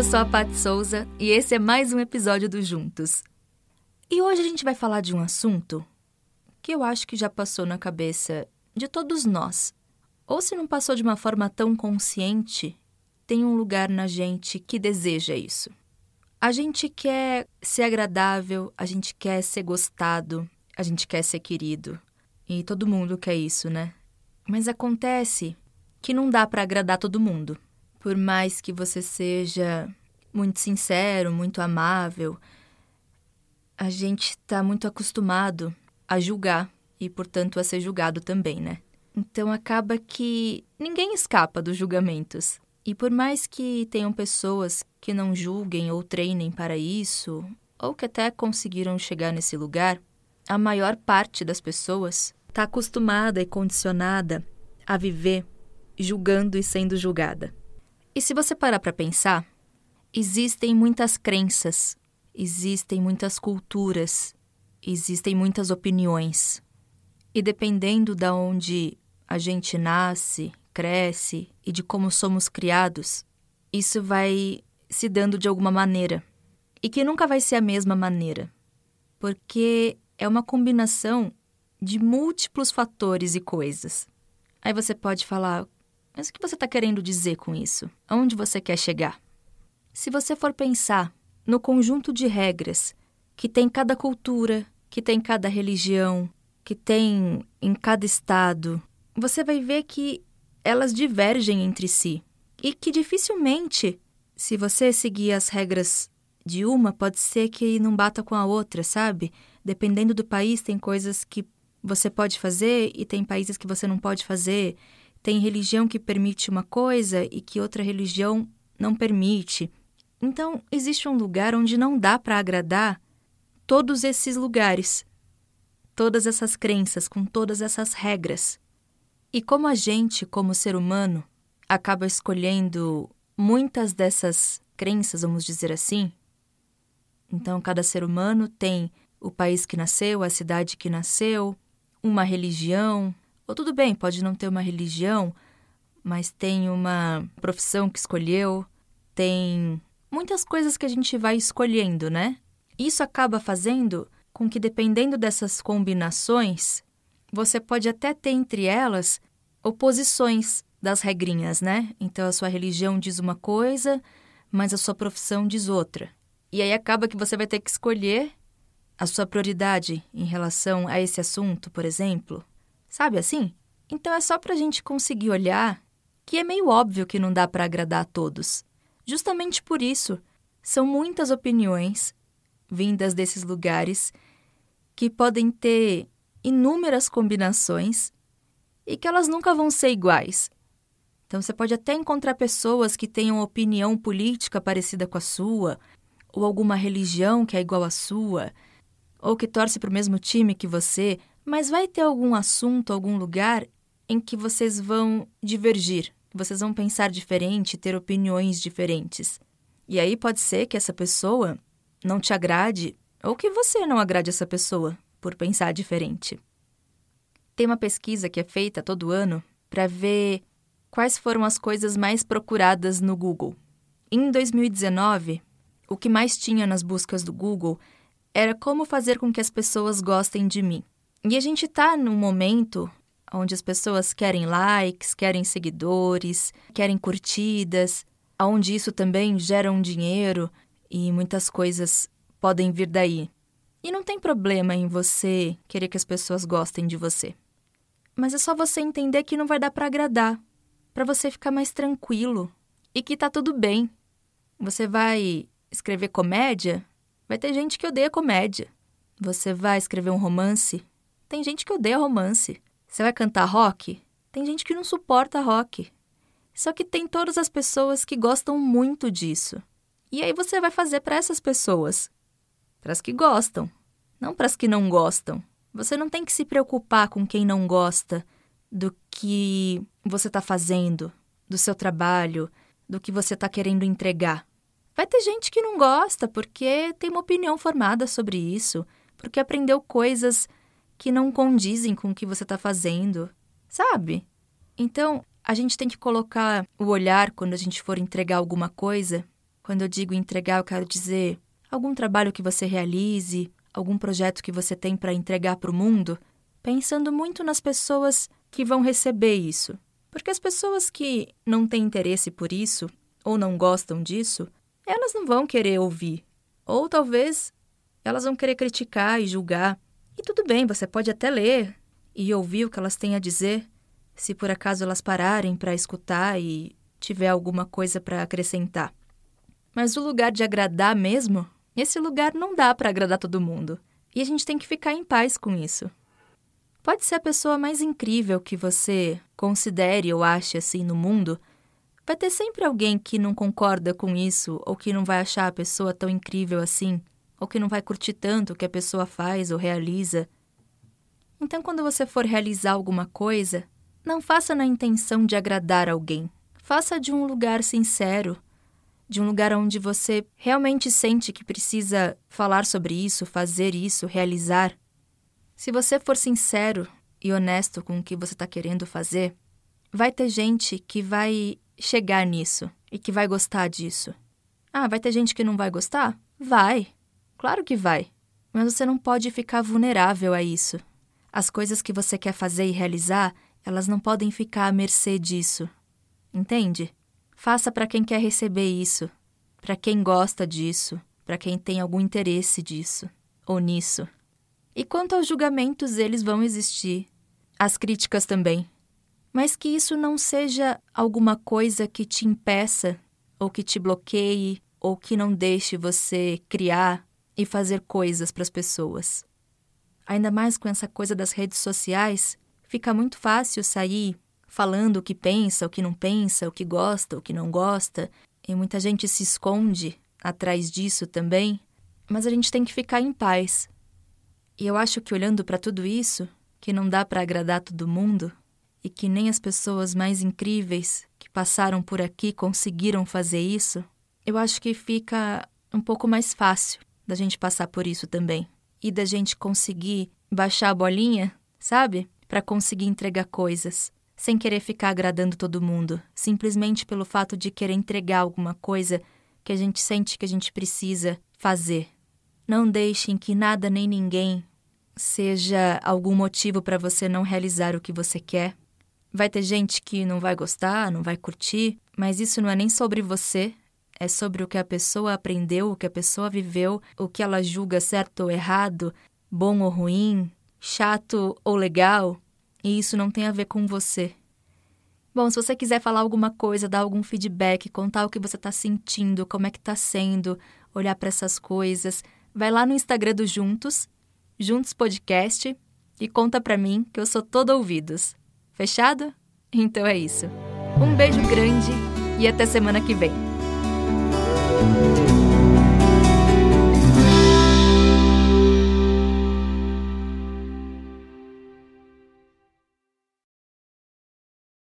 Eu sou a Pat Souza e esse é mais um episódio do Juntos. E hoje a gente vai falar de um assunto que eu acho que já passou na cabeça de todos nós. Ou se não passou de uma forma tão consciente, tem um lugar na gente que deseja isso. A gente quer ser agradável, a gente quer ser gostado, a gente quer ser querido. E todo mundo quer isso, né? Mas acontece que não dá para agradar todo mundo. Por mais que você seja muito sincero, muito amável, a gente está muito acostumado a julgar e, portanto, a ser julgado também, né? Então acaba que ninguém escapa dos julgamentos. E por mais que tenham pessoas que não julguem ou treinem para isso, ou que até conseguiram chegar nesse lugar, a maior parte das pessoas está acostumada e condicionada a viver julgando e sendo julgada. E se você parar para pensar, existem muitas crenças, existem muitas culturas, existem muitas opiniões. E dependendo de onde a gente nasce, cresce e de como somos criados, isso vai se dando de alguma maneira. E que nunca vai ser a mesma maneira, porque é uma combinação de múltiplos fatores e coisas. Aí você pode falar, mas o que você está querendo dizer com isso? Aonde você quer chegar? Se você for pensar no conjunto de regras que tem cada cultura, que tem cada religião, que tem em cada estado, você vai ver que elas divergem entre si e que dificilmente, se você seguir as regras de uma, pode ser que não bata com a outra, sabe? Dependendo do país, tem coisas que você pode fazer e tem países que você não pode fazer. Tem religião que permite uma coisa e que outra religião não permite. Então, existe um lugar onde não dá para agradar todos esses lugares, todas essas crenças, com todas essas regras. E como a gente, como ser humano, acaba escolhendo muitas dessas crenças, vamos dizer assim, então cada ser humano tem o país que nasceu, a cidade que nasceu, uma religião, ou tudo bem, pode não ter uma religião, mas tem uma profissão que escolheu, tem muitas coisas que a gente vai escolhendo, né? Isso acaba fazendo com que, dependendo dessas combinações, você pode até ter entre elas oposições das regrinhas, né? Então a sua religião diz uma coisa, mas a sua profissão diz outra. E aí acaba que você vai ter que escolher a sua prioridade em relação a esse assunto, por exemplo. Sabe assim? Então é só para a gente conseguir olhar que é meio óbvio que não dá para agradar a todos. Justamente por isso, são muitas opiniões vindas desses lugares que podem ter inúmeras combinações e que elas nunca vão ser iguais. Então você pode até encontrar pessoas que tenham opinião política parecida com a sua, ou alguma religião que é igual à sua, ou que torce para o mesmo time que você, mas vai ter algum assunto, algum lugar em que vocês vão divergir, vocês vão pensar diferente, ter opiniões diferentes. E aí pode ser que essa pessoa não te agrade ou que você não agrade essa pessoa por pensar diferente. Tem uma pesquisa que é feita todo ano para ver quais foram as coisas mais procuradas no Google. Em 2019, o que mais tinha nas buscas do Google era como fazer com que as pessoas gostem de mim. E a gente está num momento onde as pessoas querem likes, querem seguidores, querem curtidas, onde isso também gera um dinheiro e muitas coisas podem vir daí. E não tem problema em você querer que as pessoas gostem de você. Mas é só você entender que não vai dar para agradar, para você ficar mais tranquilo e que tá tudo bem. Você vai escrever comédia? Vai ter gente que odeia comédia. Você vai escrever um romance? Tem gente que odeia romance. Você vai cantar rock? Tem gente que não suporta rock. Só que tem todas as pessoas que gostam muito disso. E aí você vai fazer para essas pessoas, para as que gostam, não para as que não gostam. Você não tem que se preocupar com quem não gosta do que você está fazendo, do seu trabalho, do que você está querendo entregar. Vai ter gente que não gosta porque tem uma opinião formada sobre isso, porque aprendeu coisas que não condizem com o que você está fazendo, sabe? Então, a gente tem que colocar o olhar quando a gente for entregar alguma coisa, Quando eu digo entregar, eu quero dizer algum trabalho que você realize, algum projeto que você tem para entregar para o mundo, pensando muito nas pessoas que vão receber isso. Porque as pessoas que não têm interesse por isso ou não gostam disso, elas não vão querer ouvir. Ou talvez elas vão querer criticar e julgar. E tudo bem, você pode até ler e ouvir o que elas têm a dizer, se por acaso elas pararem para escutar e tiver alguma coisa para acrescentar. Mas o lugar de agradar mesmo, esse lugar não dá para agradar todo mundo. E a gente tem que ficar em paz com isso. Pode ser a pessoa mais incrível que você considere ou ache assim no mundo, vai ter sempre alguém que não concorda com isso ou que não vai achar a pessoa tão incrível assim, ou que não vai curtir tanto o que a pessoa faz ou realiza. Então, quando você for realizar alguma coisa, não faça na intenção de agradar alguém. Faça de um lugar sincero, de um lugar onde você realmente sente que precisa falar sobre isso, fazer isso, realizar. Se você for sincero e honesto com o que você está querendo fazer, vai ter gente que vai chegar nisso e que vai gostar disso. Ah, vai ter gente que não vai gostar? Vai. Claro que vai. Mas você não pode ficar vulnerável a isso. As coisas que você quer fazer e realizar, elas não podem ficar à mercê disso. Entende? Faça para quem quer receber isso, para quem gosta disso, para quem tem algum interesse disso ou nisso. E quanto aos julgamentos, eles vão existir. As críticas também. Mas que isso não seja alguma coisa que te impeça, ou que te bloqueie, ou que não deixe você criar e fazer coisas para as pessoas. Ainda mais com essa coisa das redes sociais, fica muito fácil sair falando o que pensa, o que não pensa, o que gosta, o que não gosta, e muita gente se esconde atrás disso também. Mas a gente tem que ficar em paz, e eu acho que olhando para tudo isso, que não dá para agradar todo mundo e que nem as pessoas mais incríveis que passaram por aqui conseguiram fazer isso, eu acho que fica um pouco mais fácil da gente passar por isso também e da gente conseguir baixar a bolinha, sabe? Para conseguir entregar coisas, sem querer ficar agradando todo mundo, simplesmente pelo fato de querer entregar alguma coisa que a gente sente que a gente precisa fazer. Não deixem que nada nem ninguém seja algum motivo para você não realizar o que você quer. Vai ter gente que não vai gostar, não vai curtir, mas isso não é nem sobre você, é sobre o que a pessoa aprendeu, o que a pessoa viveu, o que ela julga certo ou errado, bom ou ruim, chato ou legal, e isso não tem a ver com você. Bom, se você quiser falar alguma coisa, dar algum feedback, contar o que você está sentindo, como é que está sendo, olhar para essas coisas, vai lá no Instagram do Juntos, Juntos Podcast e conta pra mim que eu sou todo ouvidos. Fechado? Então é isso. Um beijo grande e até semana que vem. Thank you.